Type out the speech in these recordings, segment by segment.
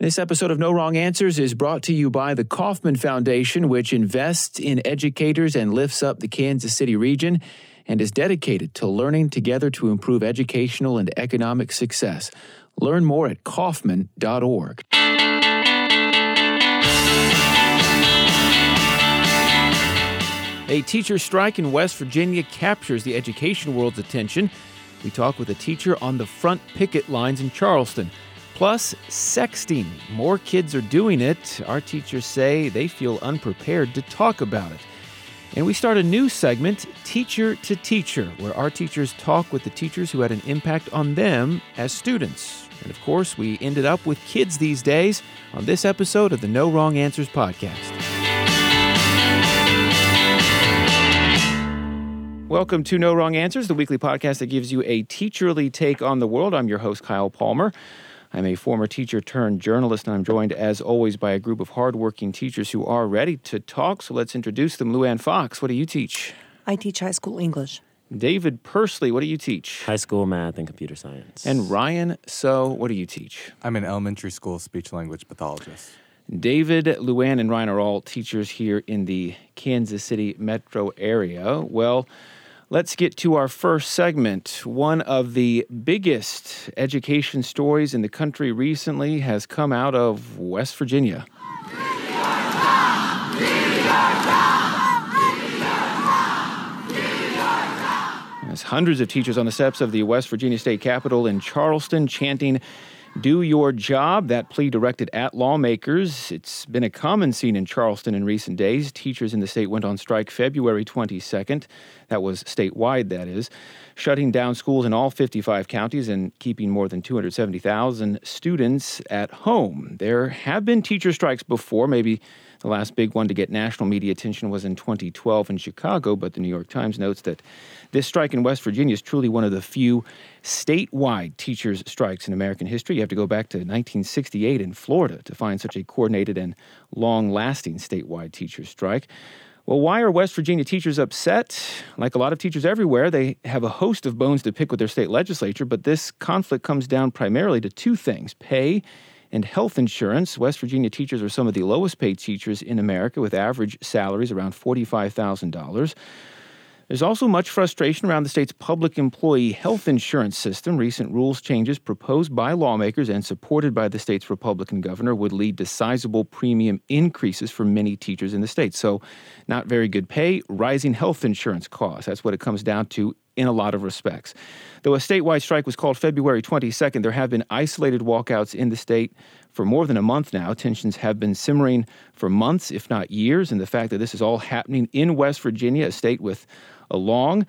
This episode of No Wrong Answers is brought to you by the Kauffman Foundation, which invests in educators and lifts up the Kansas City region and is dedicated to learning together to improve educational and economic success. Learn more at Kauffman.org. A teacher strike in West Virginia captures the education world's attention. We talk with a teacher on the front picket lines in Charleston. Plus, sexting. More kids are doing it. Our teachers say they feel unprepared to talk about it. And we start a new segment, Teacher to Teacher, where our teachers talk with the teachers who had an impact on them as students. And of course, we ended up with kids these days on this episode of the No Wrong Answers podcast. Welcome to No Wrong Answers, the weekly podcast that gives you a teacherly take on the world. I'm your host, Kyle Palmer. I'm a former teacher turned journalist, and I'm joined, as always, by a group of hardworking teachers who are ready to talk. So let's introduce them. Luann Fox, what do you teach? I teach high school English. David Persley, what do you teach? High school math and computer science. And Ryan So, what do you teach? I'm an elementary school speech language pathologist. David, Luann, and Ryan are all teachers here in the Kansas City metro area. Well, Let's get to our first segment. One of the biggest education stories in the country recently has come out of West Virginia. As hundreds of teachers on the steps of the West Virginia State Capitol in Charleston chanting, do your job. That plea directed at lawmakers. It's been a common scene in Charleston in recent days. Teachers in the state went on strike February 22nd. That was statewide, that is, shutting down schools in all 55 counties and keeping more than 270,000 students at home. There have been teacher strikes before, maybe the last big one to get national media attention was in 2012 in Chicago, but the New York Times notes that this strike in West Virginia is truly one of the few statewide teachers' strikes in American history. You have to go back to 1968 in Florida to find such a coordinated and long lasting statewide teachers' strike. Well, why are West Virginia teachers upset? Like a lot of teachers everywhere, they have a host of bones to pick with their state legislature, but this conflict comes down primarily to two things pay and health insurance. West Virginia teachers are some of the lowest paid teachers in America with average salaries around $45,000. There's also much frustration around the state's public employee health insurance system. Recent rules changes proposed by lawmakers and supported by the state's Republican governor would lead to sizable premium increases for many teachers in the state. So, not very good pay, rising health insurance costs. That's what it comes down to in a lot of respects. Though a statewide strike was called February 22nd, there have been isolated walkouts in the state for more than a month now. Tensions have been simmering for months, if not years, and the fact that this is all happening in West Virginia, a state with a long,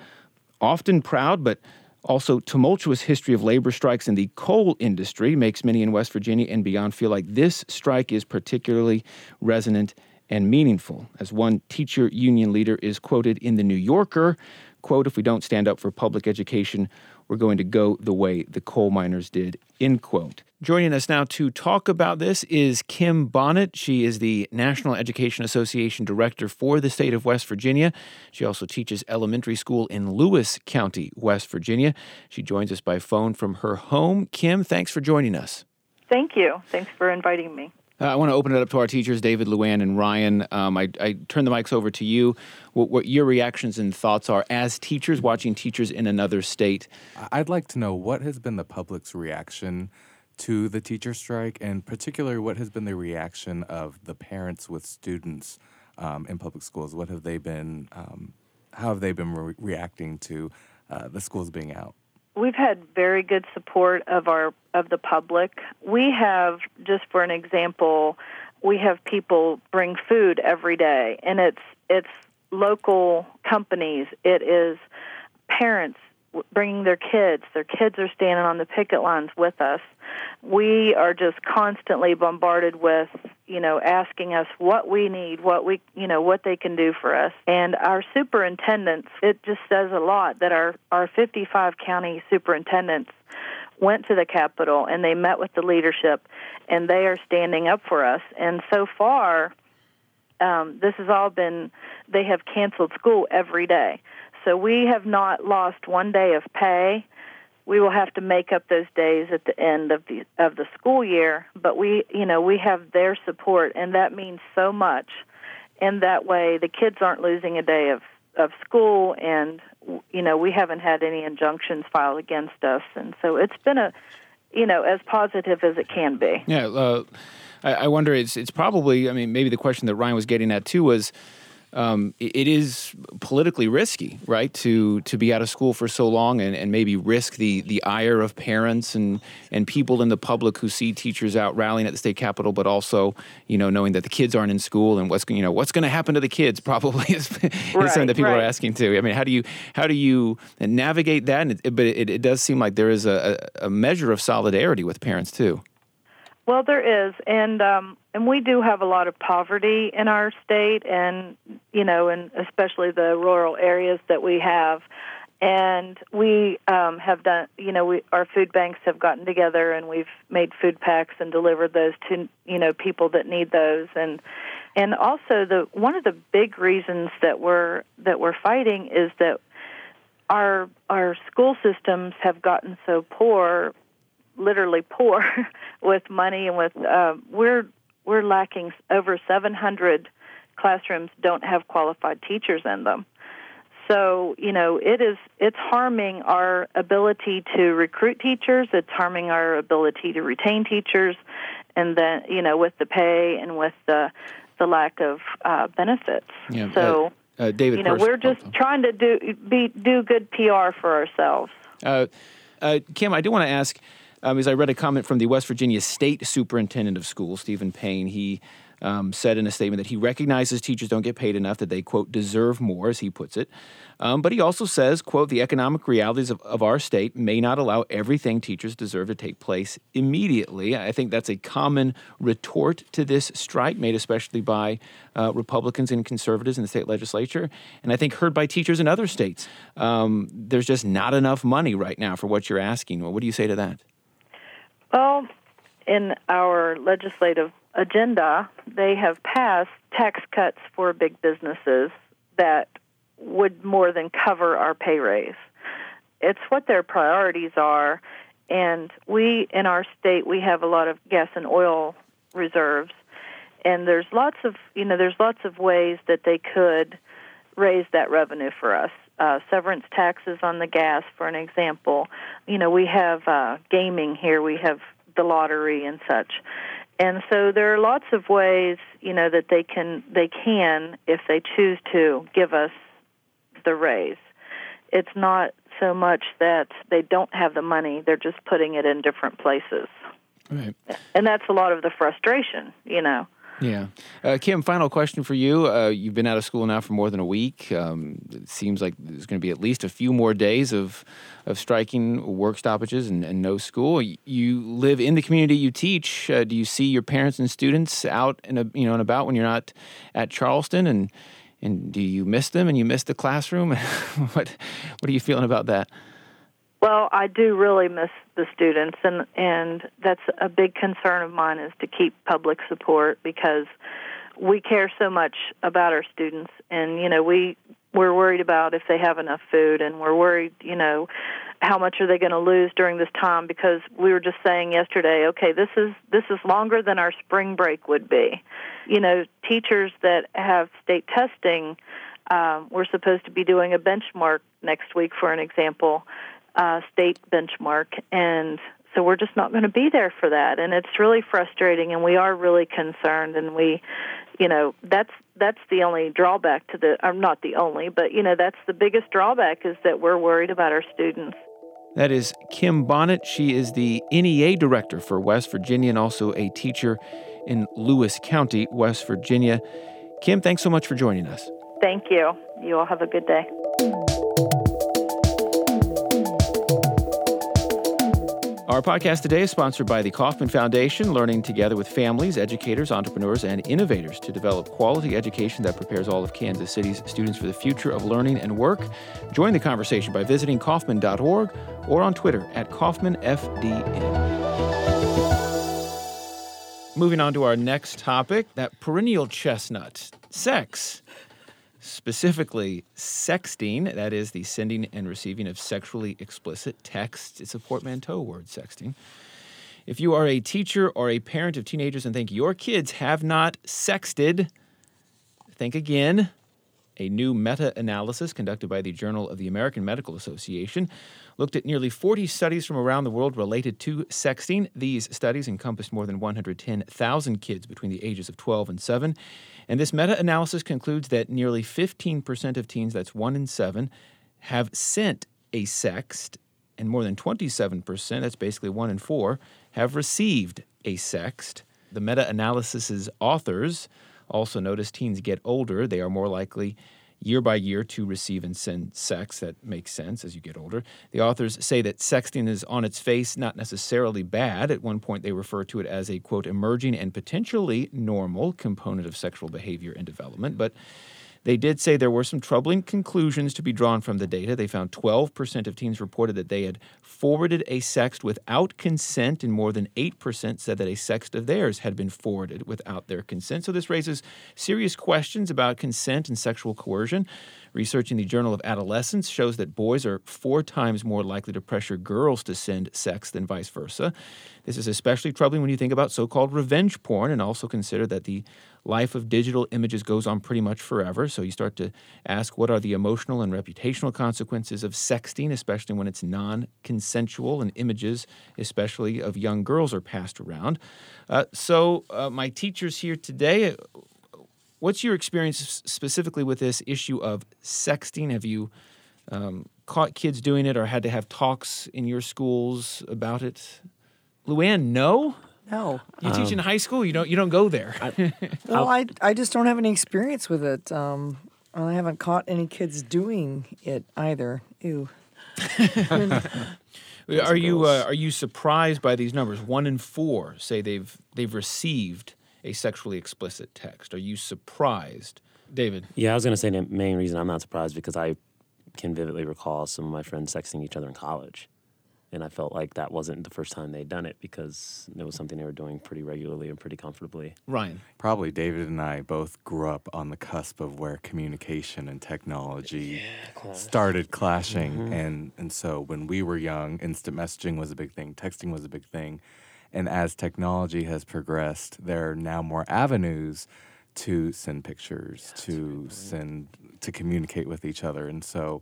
often proud, but also tumultuous history of labor strikes in the coal industry makes many in West Virginia and beyond feel like this strike is particularly resonant and meaningful. As one teacher union leader is quoted in the New Yorker, quote, if we don't stand up for public education, we're going to go the way the coal miners did, end quote. Joining us now to talk about this is Kim Bonnet. She is the National Education Association Director for the state of West Virginia. She also teaches elementary school in Lewis County, West Virginia. She joins us by phone from her home. Kim, thanks for joining us. Thank you. Thanks for inviting me. Uh, I want to open it up to our teachers, David, Luann, and Ryan. Um, I, I, turn the mics over to you. What, what, your reactions and thoughts are as teachers watching teachers in another state? I'd like to know what has been the public's reaction to the teacher strike, and particularly what has been the reaction of the parents with students um, in public schools. What have they been? Um, how have they been re- reacting to uh, the schools being out? We've had very good support of our of the public. We have just for an example, we have people bring food every day and it's it's local companies, it is parents bringing their kids. Their kids are standing on the picket lines with us. We are just constantly bombarded with, you know, asking us what we need, what we, you know, what they can do for us. And our superintendents, it just says a lot that our our 55 county superintendents went to the Capitol and they met with the leadership, and they are standing up for us. And so far, um, this has all been, they have canceled school every day. So we have not lost one day of pay. we will have to make up those days at the end of the of the school year. But we, you know, we have their support, and that means so much. And that way, the kids aren't losing a day of of school, and you know, we haven't had any injunctions filed against us, and so it's been a, you know, as positive as it can be. Yeah. Uh, I, I wonder. It's it's probably. I mean, maybe the question that Ryan was getting at too was um, it, it is politically risky, right? To to be out of school for so long and, and maybe risk the the ire of parents and and people in the public who see teachers out rallying at the state capitol, but also you know knowing that the kids aren't in school and what's you know what's going to happen to the kids probably is, is something that people right. are asking too. I mean, how do you how do you navigate that? And it, but it, it does seem like there is a, a measure of solidarity with parents too. Well, there is, and um, and we do have a lot of poverty in our state, and you know, and especially the rural areas that we have. And we um, have done, you know, we our food banks have gotten together, and we've made food packs and delivered those to you know people that need those, and and also the one of the big reasons that we're that we're fighting is that our our school systems have gotten so poor literally poor with money and with uh, we're we're lacking over 700 classrooms don't have qualified teachers in them. So you know it is it's harming our ability to recruit teachers. It's harming our ability to retain teachers, and then you know with the pay and with the the lack of uh, benefits. Yeah, so uh, uh, David, you know Pers- we're just oh, trying to do be do good PR for ourselves. Uh, uh, Kim, I do want to ask, um, as I read a comment from the West Virginia State Superintendent of Schools, Steven Paine, he um, said in a statement that he recognizes teachers don't get paid enough, that they, quote, deserve more, as he puts it. Um, but he also says, quote, the economic realities of, of our state may not allow everything teachers deserve to take place immediately. I think that's a common retort to this strike, made especially by uh, Republicans and conservatives in the state legislature, and I think heard by teachers in other states. Um, there's just not enough money right now for what you're asking. Well, what do you say to that? Well, in our legislative agenda, they have passed tax cuts for big businesses that would more than cover our pay raise. It's what their priorities are, and we in our state we have a lot of gas and oil reserves, and there's lots of you know there's lots of ways that they could raise that revenue for us. Uh, severance taxes on the gas, for an example. You know, we have uh, gaming here, we have the lottery and such, and so there are lots of ways, you know, that they can they can, if they choose to, give us the raise. It's not so much that they don't have the money; they're just putting it in different places, Right. and that's a lot of the frustration, you know. Yeah. Uh, Kim, final question for you. Uh, you've been out of school now for more than a week. Um, it seems like there's going to be at least a few more days of, of striking, work stoppages, and, and no school. You live in the community you teach. Uh, do you see your parents and students out and, you know, and about when you're not at Charleston? And, and do you miss them and you miss the classroom? what, what are you feeling about that? Well, I do really miss the students, and and that's a big concern of mine is to keep public support because we care so much about our students, and you know we we're worried about if they have enough food, and we're worried, you know, how much are they going to lose during this time because we were just saying yesterday, okay, this is this is longer than our spring break would be. You know, teachers that have state testing, um, we're supposed to be doing a benchmark next week, for an example uh, state benchmark, and so we're just not going to be there for that, and it's really frustrating, and we are really concerned, and we, you know, that's that's the only drawback to the, or not the only, but you know, that's the biggest drawback is that we're worried about our students. That is Kim Bonnet. She is the NEA director for West Virginia and also a teacher in Lewis County, West Virginia. Kim, thanks so much for joining us. Thank you. You all have a good day. Our podcast today is sponsored by the Kauffman Foundation, learning together with families, educators, entrepreneurs, and innovators to develop quality education that prepares all of Kansas City's students for the future of learning and work. Join the conversation by visiting Kauffman.org or on Twitter at KauffmanFDN. Moving on to our next topic that perennial chestnut, sex. Specifically sexting, that is, the sending and receiving of sexually explicit text. It's a portmanteau word, sexting. If you are a teacher or a parent of teenagers and think your kids have not sexted, think again. A new meta analysis conducted by the Journal of the American Medical Association looked at nearly 40 studies from around the world related to sexting. These studies encompassed more than 110,000 kids between the ages of 12 and 7. And this meta analysis concludes that nearly 15% of teens, that's one in seven, have sent a sext, and more than 27%, that's basically one in four, have received a sext. The meta analysis's authors also notice teens get older, they are more likely year by year to receive and send sex. That makes sense as you get older. The authors say that sexting is on its face not necessarily bad. At one point, they refer to it as a quote, emerging and potentially normal component of sexual behavior and development. But they did say there were some troubling conclusions to be drawn from the data. They found 12% of teens reported that they had forwarded a sext without consent, and more than 8% said that a sext of theirs had been forwarded without their consent. So this raises serious questions about consent and sexual coercion. Research in the Journal of Adolescence shows that boys are four times more likely to pressure girls to send sex than vice versa. This is especially troubling when you think about so called revenge porn and also consider that the life of digital images goes on pretty much forever. So you start to ask what are the emotional and reputational consequences of sexting, especially when it's non consensual and images, especially of young girls, are passed around. Uh, so, uh, my teachers here today, what's your experience specifically with this issue of sexting? Have you um, caught kids doing it or had to have talks in your schools about it? Luann, no? No. You teach in high school. You don't. You don't go there. Well, I, I just don't have any experience with it. Um, I haven't caught any kids doing it either. Ew. are you uh, are you surprised by these numbers? One in four say they've they've received a sexually explicit text. Are you surprised, David? Yeah, I was going to say the main reason I'm not surprised because I can vividly recall some of my friends sexting each other in college. And I felt like that wasn't the first time they'd done it because it was something they were doing pretty regularly and pretty comfortably. Ryan. Probably David and I both grew up on the cusp of where communication and technology started clashing. Mm-hmm. And, and so when we were young, instant messaging was a big thing, texting was a big thing. And as technology has progressed, there are now more avenues to send pictures, to send, to communicate with each other. And so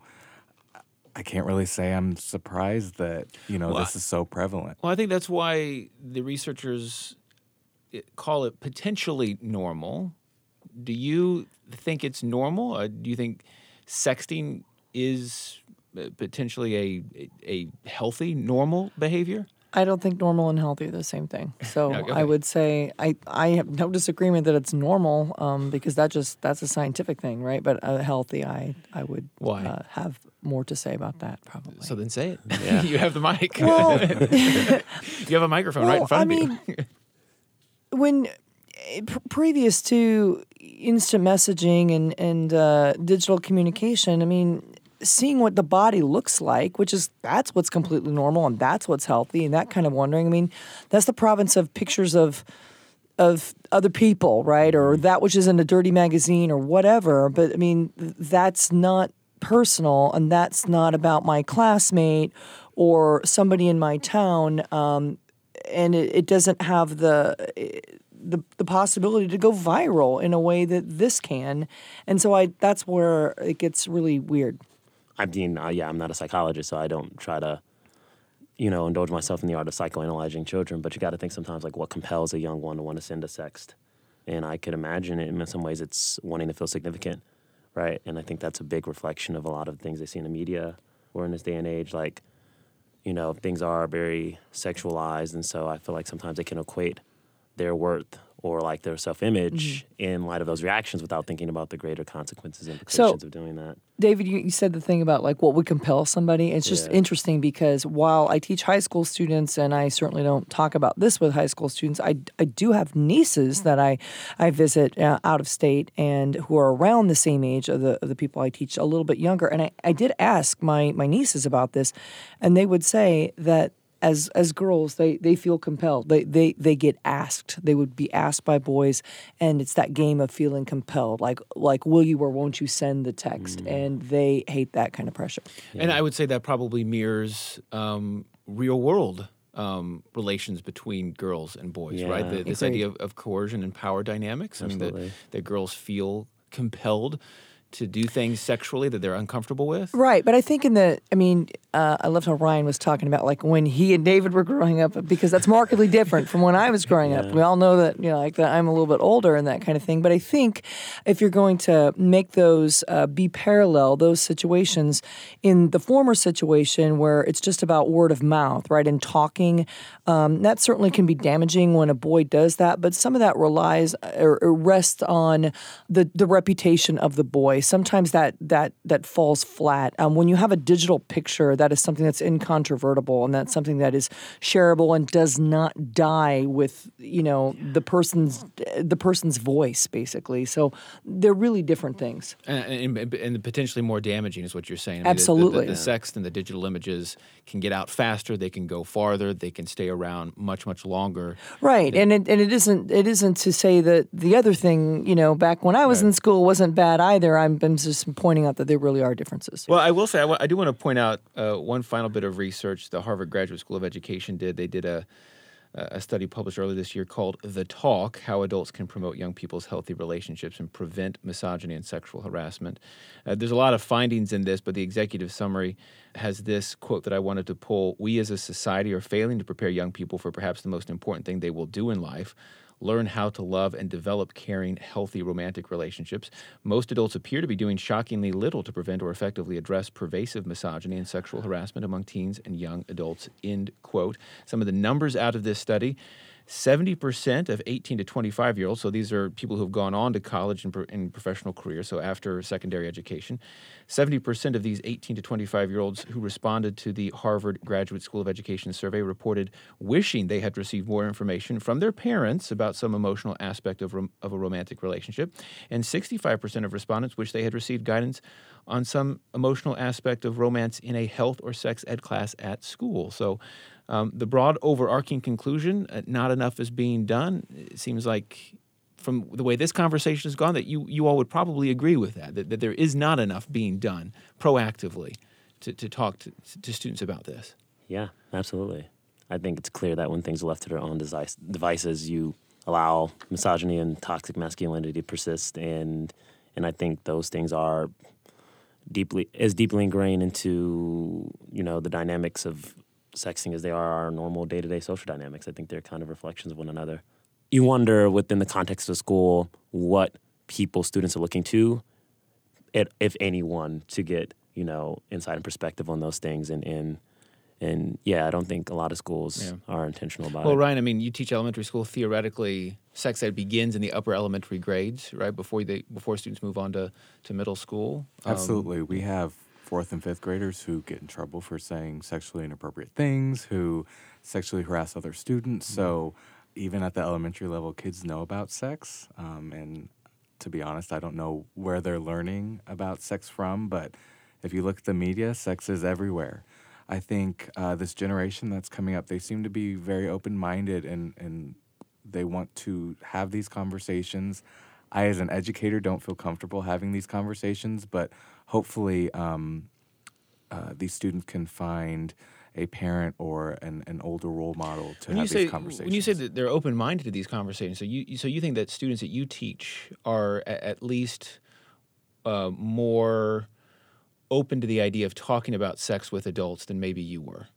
I can't really say I'm surprised that, you know, Well, this is so prevalent. Well, I think that's why the researchers eh, call it potentially normal. Do you think it's normal? Or do you think sexting is uh, potentially a a healthy, normal behavior? I don't think normal and healthy are the same thing. So Okay. I would say I, I have no disagreement that it's normal um, because that just that's a scientific thing, right? But uh, healthy, I I would Why? Uh, have more to say about that probably. So then say it. Yeah. you have the mic. well, you have a microphone right in Well, front I of you. mean, when eh, pr- previous to instant messaging and and uh, digital communication, I mean, seeing what the body looks like, which is that's what's completely normal and that's what's healthy, and that kind of wondering. I mean, that's the province of pictures of of other people, right? Or that which is in a dirty magazine or whatever. But I mean, that's not personal and that's not about my classmate or somebody in my town. Um, and it, it doesn't have the, the the possibility to go viral in a way that this can. And so I that's where it gets really weird. I mean, uh, yeah, I'm not a psychologist, so I don't try to, you know, indulge myself in the art of psychoanalyzing children. But you got to think sometimes like what compels a young one to want to send a sext, and I could imagine it in some ways it's wanting to feel significant, right? And I think that's a big reflection of a lot of things they see in the media or in this day and age, like, you know, things are very sexualized, and so I feel like sometimes they can equate their worth or like their self-image in light of those reactions without thinking about the greater consequences and implications of doing that. David, you, you said the thing about like what would compel somebody. It's just Yeah. interesting because while I teach high school students, and I certainly don't talk about this with high school students, I, I do have nieces that I I visit uh, out of state and who are around the same age of the of the people I teach, a little bit younger. And I, I did ask my my nieces about this, and they would say that as as girls, they they feel compelled. They they they get asked. They would be asked by boys, and it's that game of feeling compelled. Like like will you or won't you send the text? Mm. And they hate that kind of pressure. And I would say that probably mirrors um, real world um, relations between girls and boys, right? The, this Agreed. idea of, of coercion and power dynamics. I mean, that, that girls feel compelled to do things sexually that they're uncomfortable with. Right, but I think in the, I mean, uh, I loved how Ryan was talking about like when he and David were growing up because that's markedly different from when I was growing up. We all know that you know like that I'm a little bit older and that kind of thing. But I think if you're going to make those uh, be parallel, those situations in the former situation where it's just about word of mouth, right, and talking, um, that certainly can be damaging when a boy does that. But some of that relies or, or rests on the the reputation of the boy. Sometimes that that that falls flat. Um, when you have a digital picture, that is something that's incontrovertible, and that's something that is shareable and does not die with you know the person's the person's voice, basically. So they're really different things. And, and, and potentially more damaging is what you're saying. I mean, the- the- Absolutely. The, the, sex and the digital images can get out faster. They can go farther. They can stay around much, much longer. Right, and it, and it isn't it isn't to say that the other thing you know back when I was in school wasn't bad either. I'm, I'm just pointing out that there really are differences. Well, I will say, I do want to point out uh, one final bit of research the Harvard Graduate School of Education did. They did a, a study published earlier this year called The Talk How Adults Can Promote Young People's Healthy Relationships and Prevent Misogyny and Sexual Harassment. Uh, there's a lot of findings in this, but the executive summary has this quote that I wanted to pull We as a society are failing to prepare young people for perhaps the most important thing they will do in life learn how to love and develop caring, healthy romantic relationships. Most adults appear to be doing shockingly little to prevent or effectively address pervasive misogyny and sexual harassment among teens and young adults. End quote. Some of the numbers out of this study. 70% of 18 to 25 year olds, so these are people who have gone on to college and, and professional careers, so after secondary education, 70% of these 18 to 25 year olds who responded to the Harvard Graduate School of Education survey reported wishing they had received more information from their parents about some emotional aspect of, rom- of a romantic relationship. And 65% of respondents wish they had received guidance on some emotional aspect of romance in a health or sex ed class at school. So, um, the broad overarching conclusion uh, not enough is being done. It seems like from the way this conversation has gone that you, you all would probably agree with that, that, that there is not enough being done proactively to, to talk to, to students about this. Yeah, absolutely. I think it's clear that when things are left to their own device, devices, you allow misogyny and toxic masculinity to persist, and and I think those things are deeply as deeply ingrained into you know the dynamics of sexting as they are our normal day to day social dynamics. I think they're kind of reflections of one another. You wonder within the context of school what people students are looking to, if, if anyone, to get you know insight and perspective on those things and and and yeah, I don't think a lot of schools Yeah. are intentional about Well, it. Well, Ryan, I mean, you teach elementary school. Theoretically, sex ed begins in the upper elementary grades, right? Before they before students move on to, to middle school. Um, Absolutely. we have fourth and fifth graders who get in trouble for saying sexually inappropriate things, who sexually harass other students. So even at the elementary level, kids know about sex. Um, and to be honest, I don't know where they're learning about sex from, but if you look at the media, sex is everywhere. I think uh, this generation that's coming up, they seem to be very open minded and, and they want to have these conversations. I, as an educator, don't feel comfortable having these conversations, but hopefully, um, uh, these students can find a parent or an, an older role model to when have say these conversations. when you say that they're open minded to these conversations, so you you- so you think that students that you teach are a- at least uh, more open to the idea of talking about sex with adults than maybe you were.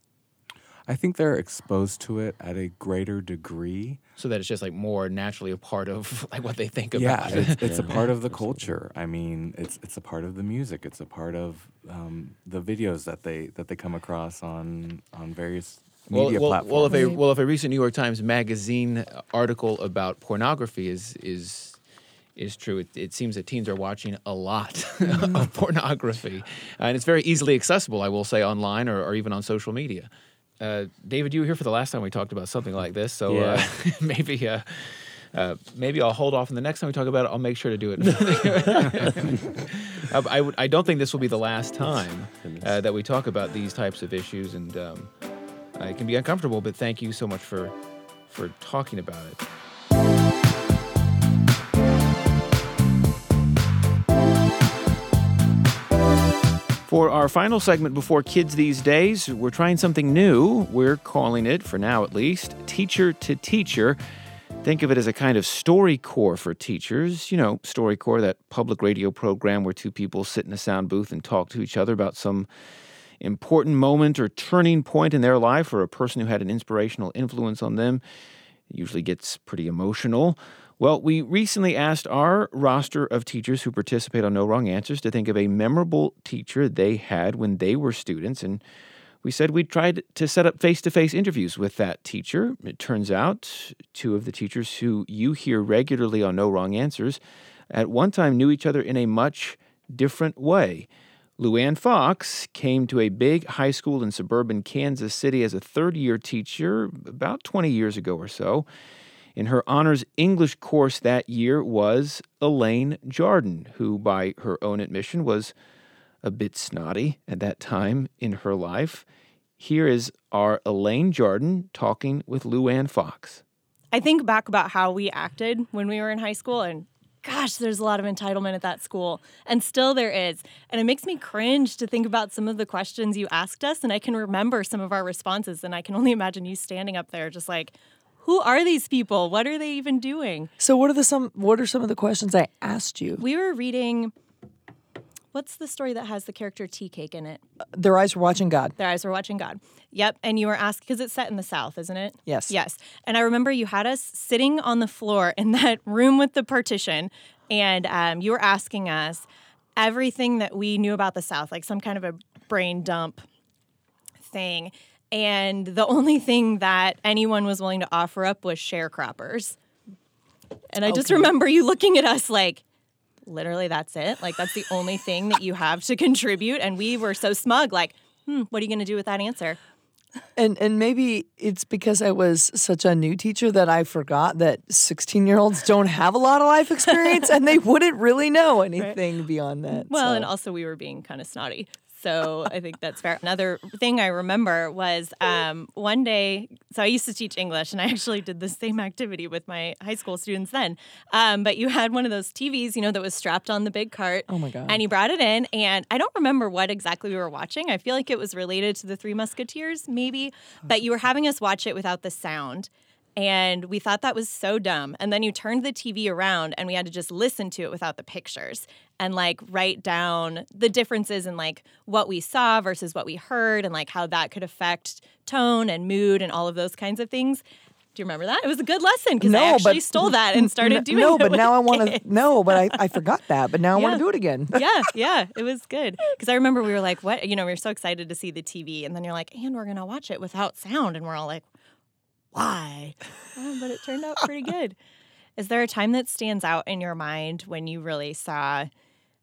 I think they're exposed to it at a greater degree. So that it's just like more naturally a part of like what they think Yeah, about. it's, it's a part of the culture. I mean, it's it's a part of the music. It's a part of um, the videos that they that they come across on on various well, media well, platforms. well, if a well, if a recent New York Times Magazine article about pornography is is is true, it, it seems that teens are watching a lot of pornography, and it's very easily accessible. I will say online or, or even on social media. Uh, David, you were here for the last time we talked about something like this, so uh, maybe. Uh, uh, maybe I'll hold off, and the next time we talk about it, I'll make sure to do it. I, I, don't think this will be the last time uh, that we talk about these types of issues, and um, it can be uncomfortable, but thank you so much for for talking about it. For our final segment before Kids These Days, we're trying something new. We're calling it, for now at least, Teacher to Teacher. Think of it as a kind of story corps for teachers. You know, StoryCorps, that public radio program where two people sit in a sound booth and talk to each other about some important moment or turning point in their life or a person who had an inspirational influence on them. It usually gets pretty emotional. Well, we recently asked our roster of teachers who participate on No Wrong Answers to think of a memorable teacher they had when they were students. And we said we'd tried to set up face to face interviews with that teacher. It turns out two of the teachers who you hear regularly on No Wrong Answers at one time knew each other in a much different way. Luann Fox came to a big high school in suburban Kansas City as a third year teacher about 20 years ago or so. In her honors English course that year was Elaine Jarden, who, by her own admission, was a bit snotty at that time in her life. Here is our Elaine Jarden talking with Luann Fox. I think back about how we acted when we were in high school, and gosh, there's a lot of entitlement at that school, and still there is. And it makes me cringe to think about some of the questions you asked us, and I can remember some of our responses, and I can only imagine you standing up there just like, who are these people? What are they even doing? So what are the some what are some of the questions I asked you? We were reading. What's the story that has the character tea cake in it? Their eyes were watching God. Their eyes were watching God. Yep. And you were asked because it's set in the South, isn't it? Yes. Yes. And I remember you had us sitting on the floor in that room with the partition, and um, you were asking us everything that we knew about the South, like some kind of a brain dump thing. And the only thing that anyone was willing to offer up was sharecroppers. And I just remember you looking at us like, literally, that's it. Like, that's the only thing that you have to contribute. And we were so smug, like, hmm, what are you going to do with that answer? And and maybe it's because I was such a new teacher that I forgot that 16 year olds don't have a lot of life experience and they wouldn't really know anything beyond that. Well, so. and also we were being kind of snotty. So I think that's fair. Another thing I remember was um, one day, so I used to teach English and I actually did the same activity with my high school students then. Um, but you had one of those TVs, you know, that was strapped on the big cart. Oh my God. And you brought it in. And I don't remember what exactly we were watching. I feel like it was related to the Three Musketeers, maybe. But you were having us watch it without the sound. And we thought that was so dumb. And then you turned the TV around and we had to just listen to it without the pictures and like write down the differences in like what we saw versus what we heard and like how that could affect tone and mood and all of those kinds of things. Do you remember that? It was a good lesson because I actually stole that and started doing no, it. but with now I want to no, but I, I forgot that. But now I want to do it again. yeah, yeah, it was good. Because I remember we were like, what? You know, we were so excited to see the TV. And then you're like, and we're going to watch it without sound. And we're all like, why? Oh, but it turned out pretty good. Is there a time that stands out in your mind when you really saw,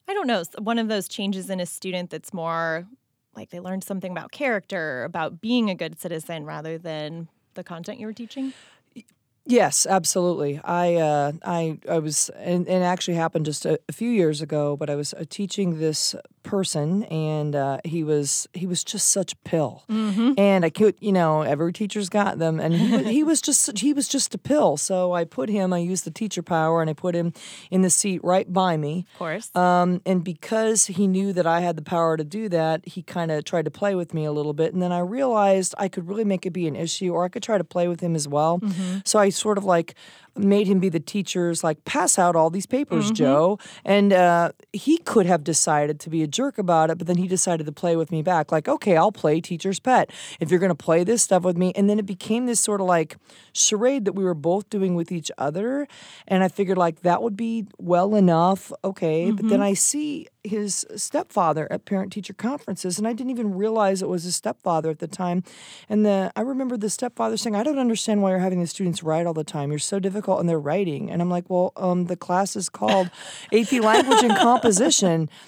I don't know, one of those changes in a student that's more like they learned something about character, about being a good citizen rather than the content you were teaching? Yes, absolutely. I uh, I I was and, and it actually happened just a, a few years ago. But I was uh, teaching this person, and uh, he was he was just such a pill. And I could, you know, every teacher's got them, and he, he was just he was just a pill. So I put him. I used the teacher power, and I put him in the seat right by me. Of course. Um, and because he knew that I had the power to do that, he kind of tried to play with me a little bit. And then I realized I could really make it be an issue, or I could try to play with him as well. So I sort of like made him be the teacher's like pass out all these papers, Joe. And uh, he could have decided to be a jerk about it, but then he decided to play with me back. Like, okay, I'll play teacher's pet if you're going to play this stuff with me. And then it became this sort of like charade that we were both doing with each other. And I figured like that would be well enough. Okay. But then I see his stepfather at parent teacher conferences and I didn't even realize it was his stepfather at the time. And the I remember the stepfather saying, I don't understand why you're having the students write all the time. You're so difficult in their writing. And I'm like, well, um, the class is called AP Language and Composition.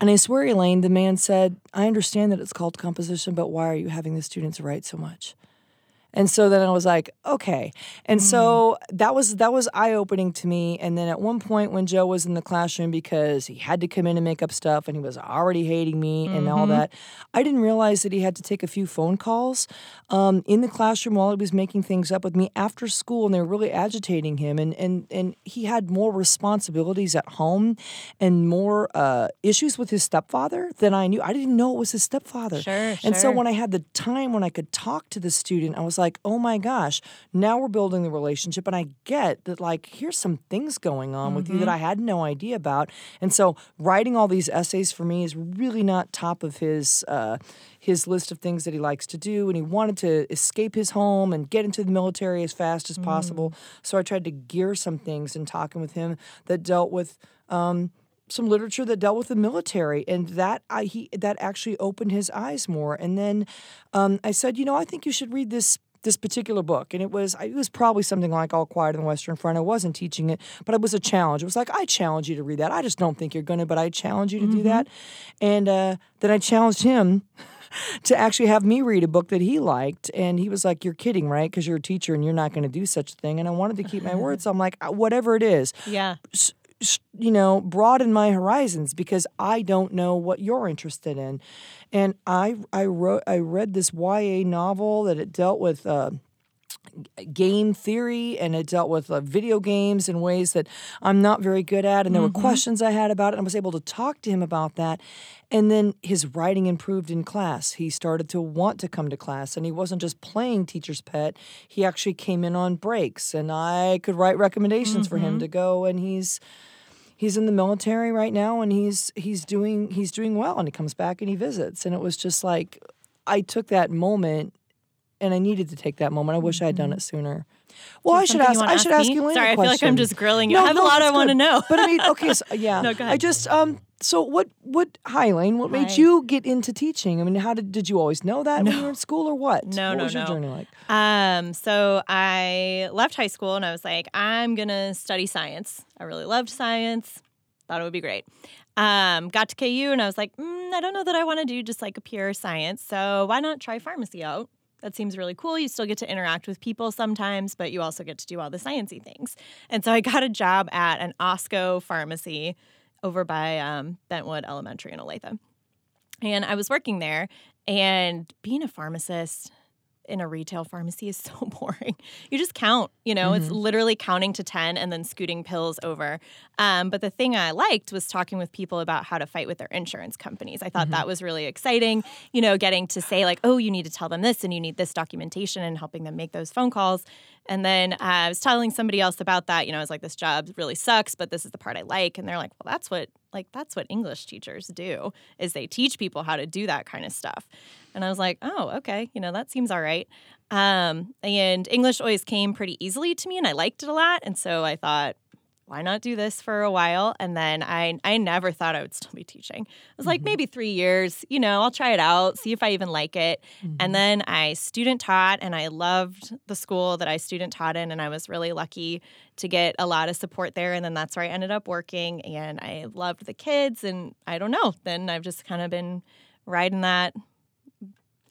And I swear, Elaine, the man said, I understand that it's called composition, but why are you having the students write so much? And so then I was like, okay. And Mm. so that was that was eye opening to me. And then at one point when Joe was in the classroom because he had to come in and make up stuff and he was already hating me and all Mm-hmm. that, I didn't realize that he had to take a few phone calls um, in the classroom while he was making things up with me after school, and they were really agitating him. And and and he had more responsibilities at home and more uh, issues with his stepfather than I knew. I didn't know it was his stepfather. Sure, And so when I had the time when I could talk to the student, I was like, oh my gosh, now we're building the relationship. And I get that, like, here's some things going on with you that I had no idea about. And so writing all these essays for me is really not top of his. Uh, his list of things that he likes to do, and he wanted to escape his home and get into the military as fast as possible. So I tried to gear some things in talking with him that dealt with um, some literature that dealt with the military, and that I he that actually opened his eyes more. And then um, I said, you know, I think you should read this this particular book, and it was it was probably something like All Quiet on the Western Front. I wasn't teaching it, but it was a challenge. It was like I challenge you to read that. I just don't think you're going to, but I challenge you to do that. And uh, then I challenged him to actually have me read a book that he liked. And he was like, You're kidding, right? Because you're a teacher and you're not going to do such a thing. And I wanted to keep my word. So I'm like, "Uh, Whatever it is, Yeah. s- you know, broaden my horizons because I don't know what you're interested in. And I, I wrote, I read this YA novel that it dealt with. Uh, game theory and it dealt with uh, video games in ways that I'm not very good at. And there were questions I had about it. And I was able to talk to him about that. And then his writing improved in class. He started to want to come to class and he wasn't just playing teacher's pet. He actually came in on breaks and I could write recommendations for him mm-hmm. to go and he's he's in the military right now and he's he's doing he's doing well and he comes back and he visits and it was just like I took that moment and I needed to take that moment. I wish I had done mm-hmm. it sooner. Well, I should ask. I should ask ask you Sorry, I feel like I'm just grilling you. I have a lot I wanna know. But I mean, okay, so, yeah. No, go ahead. I just um. So what? What? Hi, Elaine. What made you get into teaching? I mean, how did did you always know that when you were in school, or what? No, what no, was your no. journey like? Um, so I left high school and I was like, I'm gonna study science. I really loved science. Thought it would be great. Um, got to KU and I was like, mm, I don't know that I want to do just like a pure science. So why not try pharmacy out? That seems really cool. You still get to interact with people sometimes, but you also get to do all the sciencey things. And so I got a job at an Osco pharmacy over by um, Bentwood Elementary in Olathe. And I was working there, and being a pharmacist in a retail pharmacy is so boring. You just count, you know, it's literally counting to 10 and then scooting pills over. Um, but the thing I liked was talking with people about how to fight with their insurance companies. I thought that was really exciting, you know, getting to say, like, oh, you need to tell them this and you need this documentation and helping them make those phone calls. And then uh, I was telling somebody else about that. You know, I was like, this job really sucks, but this is the part I like. And they're like, well, that's what like that's what English teachers do is they teach people how to do that kind of stuff. And I was like, oh, okay, you know, that seems all right. Um, and English always came pretty easily to me, and I liked it a lot. And so I thought, why not do this for a while? And then I I never thought I would still be teaching. I was like, maybe three years, you know, I'll try it out, see if I even like it. And then I student taught and I loved the school that I student taught in. And I was really lucky to get a lot of support there. And then that's where I ended up working. And I loved the kids. And I don't know, then I've just kind of been riding that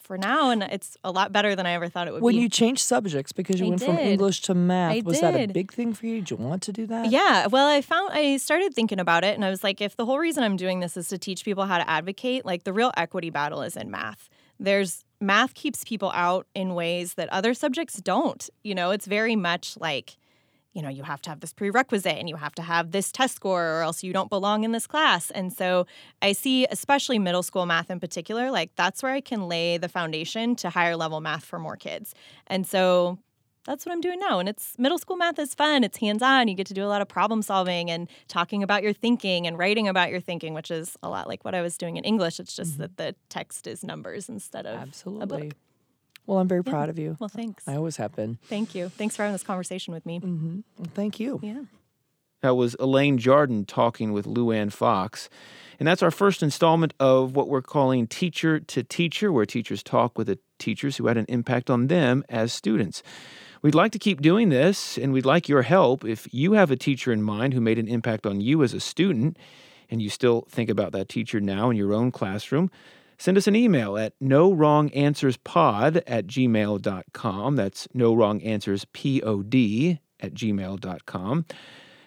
for now. And it's a lot better than I ever thought it would When be. When you changed subjects because you I went from. English to math, I was that a big thing for you? Did you want to do that? Yeah, well, I found I started thinking about it and I was like, if the whole reason I'm doing this is to teach people how to advocate, like the real equity battle is in math. There's math keeps people out in ways that other subjects don't. You know, it's very much like, you know, you have to have this prerequisite and you have to have this test score or else you don't belong in this class. And so I see, especially middle school math in particular, like that's where I can lay the foundation to higher level math for more kids. And so that's what I'm doing now. And it's middle school math is fun. It's hands on. You get to do a lot of problem solving and talking about your thinking and writing about your thinking, which is a lot like what I was doing in English. It's just mm-hmm. that the text is numbers instead of a Absolutely. book. Well, I'm very proud of you. Well, thanks. I always have been. Thank you. Thanks for having this conversation with me. Mm-hmm. Well, thank you. Yeah. That was Elaine Jarden talking with Luann Fox. And that's our first installment of what we're calling Teacher to Teacher, where teachers talk with the teachers who had an impact on them as students. We'd like to keep doing this, and we'd like your help. If you have a teacher in mind who made an impact on you as a student, and you still think about that teacher now in your own classroom, Send us an email at no wrong answers pod at gmail.com. That's no wrong answers pod at gmail.com.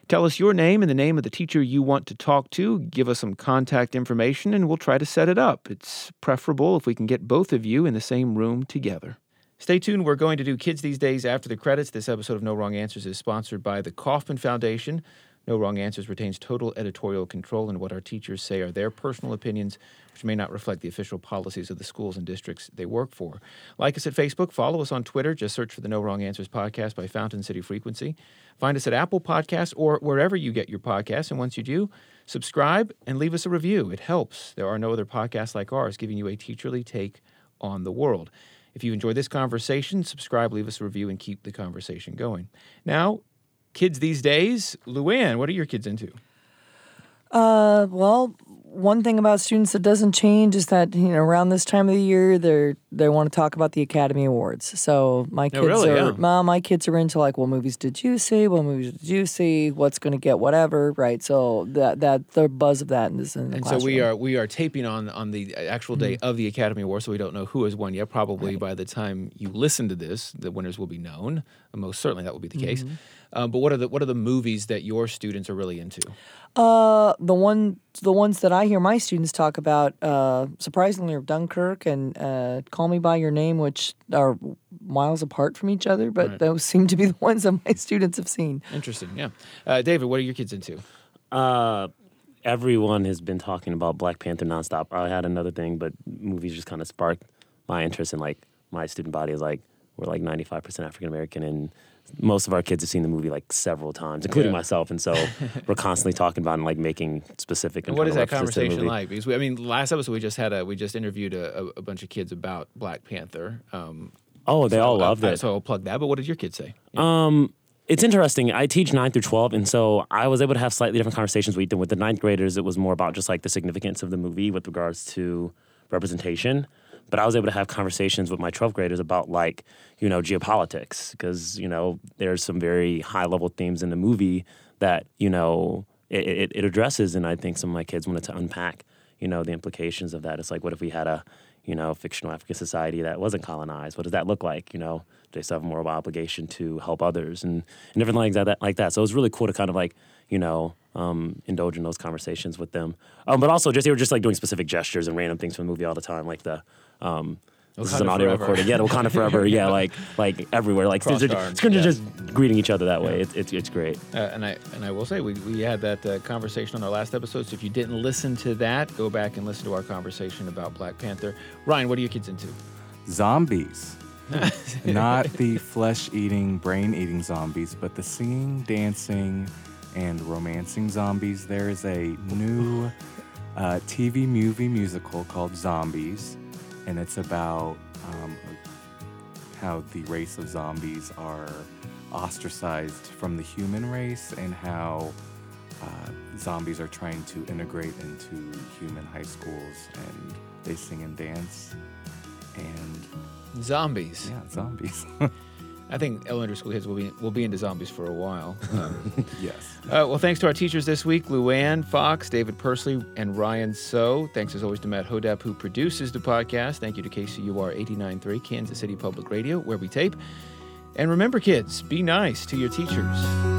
Tell us your name and the name of the teacher you want to talk to. Give us some contact information and we'll try to set it up. It's preferable if we can get both of you in the same room together. Stay tuned. We're going to do Kids These Days after the credits. This episode of No Wrong Answers is sponsored by the Kauffman Foundation. No Wrong Answers retains total editorial control in what our teachers say are their personal opinions, which may not reflect the official policies of the schools and districts they work for. Like us at Facebook, follow us on Twitter. Just search for the No Wrong Answers podcast by Fountain City Frequency. Find us at Apple Podcasts or wherever you get your podcasts. And once you do, subscribe and leave us a review. It helps. There are no other podcasts like ours giving you a teacherly take on the world. If you enjoy this conversation, subscribe, leave us a review, and keep the conversation going. Now, kids these days, Luann, what are your kids into? Uh, well, one thing about students that doesn't change is that you know around this time of the year they they want to talk about the Academy Awards. So my kids really? are Yeah. my, my kids are into like what movies did you see? What movies did you see? What's going to get whatever? Right. So that that the buzz of that is in the And so we are we are taping on on the actual day of the Academy Awards, so we don't know who has won yet. Probably by the time you listen to this, the winners will be known. And most certainly that will be the case. Um, but what are the what are the movies that your students are really into? Uh, the one, the ones that I hear my students talk about, uh, surprisingly, are Dunkirk and uh, Call Me by Your Name, which are miles apart from each other, but those seem to be the ones that my students have seen. Interesting, yeah. Uh, David, what are your kids into? Uh, everyone has been talking about Black Panther nonstop. I had another thing, but movies just kind of sparked my interest in like my student body is like we're like 95% African American and most of our kids have seen the movie like several times, including Yeah. myself, and so we're constantly talking about and like making specific. And what is that internal references to the conversation like? Because we, I mean, last episode we just had a we just interviewed a, a, bunch of kids about Black Panther. Um, Oh, they so, all loved uh, it. So I'll plug that. But what did your kids say? Um, it's interesting. I teach nine through twelve, and so I was able to have slightly different conversations with them. With the ninth graders, it was more about just like the significance of the movie with regards to representation. But I was able to have conversations with my 12th graders about like, you know, geopolitics because, you know, there's some very high level themes in the movie that, you know, it, it, it addresses. And I think some of my kids wanted to unpack, you know, the implications of that. It's like, what if we had a, you know, fictional African society that wasn't colonized? What does that look like? You know, do they still have a moral obligation to help others and, and different things like that, like that. So it was really cool to kind of like, you know, um, indulge in those conversations with them. Um, but also just they were just like doing specific gestures and random things from the movie all the time, like the um, this is an audio forever. recording. Yeah, the Wakanda forever. Yeah, like like everywhere. Like Crossed their arms, just, yeah. just greeting each other that way. It's, it's it's great. Uh, and I and I will say we, we had that uh, conversation on our last episode. So if you didn't listen to that, go back and listen to our conversation about Black Panther. Ryan, what are your kids into? Zombies. Not the flesh eating, brain eating zombies, but the singing, dancing, and romancing zombies. There is a new uh, TV movie musical called Zombies, and it's about um, how the race of zombies are ostracized from the human race and how uh, zombies are trying to integrate into human high schools and they sing and dance and Zombies. yeah zombies I think elementary school kids will be will be into zombies for a while. Um, yes Uh, well, thanks to our teachers this week, Luann Fox, David Persley, and Ryan So. Thanks as always to Matt Hodapp, who produces the podcast. Thank you to KCUR 89.3, Kansas City Public Radio, where we tape. And remember, kids, be nice to your teachers.